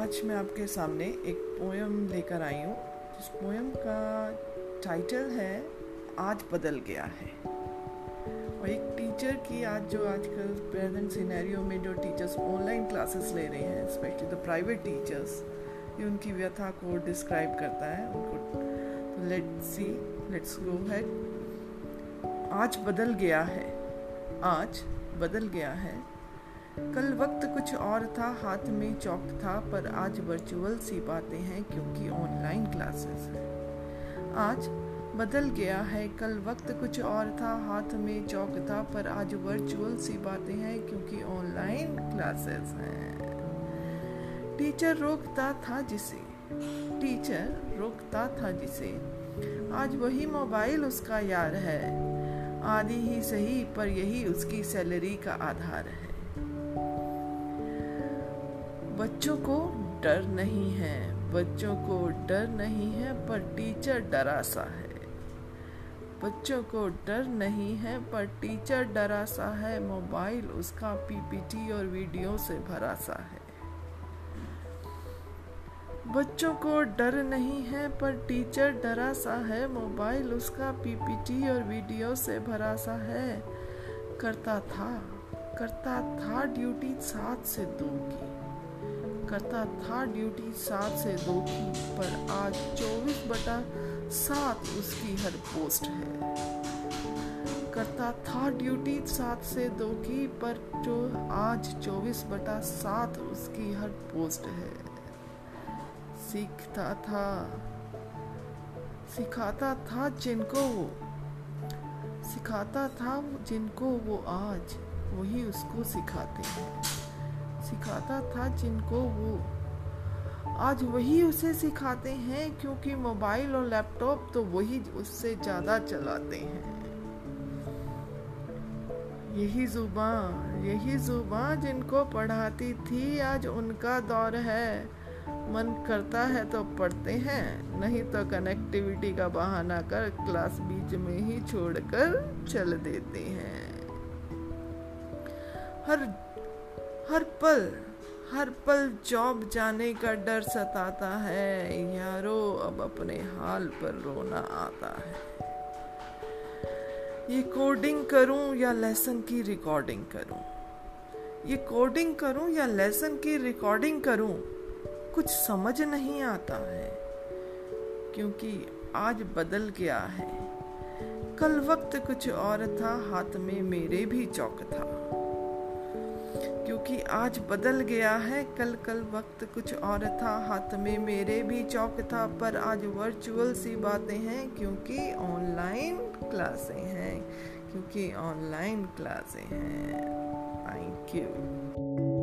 आज मैं आपके सामने एक पोएम लेकर आई हूँ। जिस पोएम का टाइटल है, आज बदल गया है। और एक टीचर की आज जो आजकल प्रेजेंट सिनेरियो में जो टीचर्स ऑनलाइन क्लासेस ले रहे हैं स्पेशली द प्राइवेट टीचर्स ये उनकी व्यथा को डिस्क्राइब करता है। उनको let's see let's go head आज बदल गया है। आज बदल गया है। कल वक्त कुछ और था, हाथ में चौक था, पर आज वर्चुअल सी बातें हैं क्योंकि ऑनलाइन क्लासेस हैं। आज बदल गया है, कल वक्त कुछ और था, हाथ में चौक था, पर आज वर्चुअल सी बातें हैं क्योंकि ऑनलाइन क्लासेस हैं। टीचर रोकता था जिसे टीचर रोकता था जिसे। आज वही मोबाइल उसका यार है आदि ही सही, पर यही उसकी सैलरी का आधार है। बच्चों को डर नहीं है। बच्चों को डर नहीं है, पर टीचर डरा सा है। बच्चों को डर नहीं है, पर टीचर डरा सा है। मोबाइल उसका पीपीटी और वीडियो से भरा सा है। बच्चों को डर नहीं है, पर टीचर डरा सा है। मोबाइल उसका पीपीटी और वीडियो से भरा सा है। करता था करता था ड्यूटी सात से दो की। करता था ड्यूटी सात से दो की, पर आज चौबीस बटा सात उसकी हर पोस्ट है। करता था ड्यूटी सात से दो की, पर जो आज चौबीस बटा सात उसकी हर पोस्ट है। सीखता था, सिखाता था जिनको वो सिखाता था जिनको वो आज वही उसको सिखाते हैं। सिखाता था जिनको वो। आज वही उसे सिखाते हैं क्योंकि मोबाइल और लैपटॉप तो वही उससे ज़्यादा चलाते हैं। यही ज़ुबान यही ज़ुबान जिनको पढ़ाती थी, आज उनका दौर है। मन करता है तो पढ़ते हैं, नहीं तो कनेक्टिविटी का बहाना कर क्लास बीच में ही छोड़कर चल देते हैं। हर हर पल हर पल जॉब जाने का डर सताता है। यारो, अब अपने हाल पर रोना आता है। ये कोडिंग करूँ या लेसन की रिकॉर्डिंग करूँ? ये कोडिंग करूँ या लेसन की रिकॉर्डिंग करूँ? कुछ समझ नहीं आता है, क्योंकि आज बदल गया है। कल वक्त कुछ और था, हाथ में मेरे भी चौक था। क्योंकि आज बदल गया है। कल कल वक्त कुछ और था। हाथ में मेरे भी चौक था, पर आज वर्चुअल सी बातें हैं क्योंकि ऑनलाइन क्लासें हैं। क्योंकि ऑनलाइन क्लासें हैं। Thank you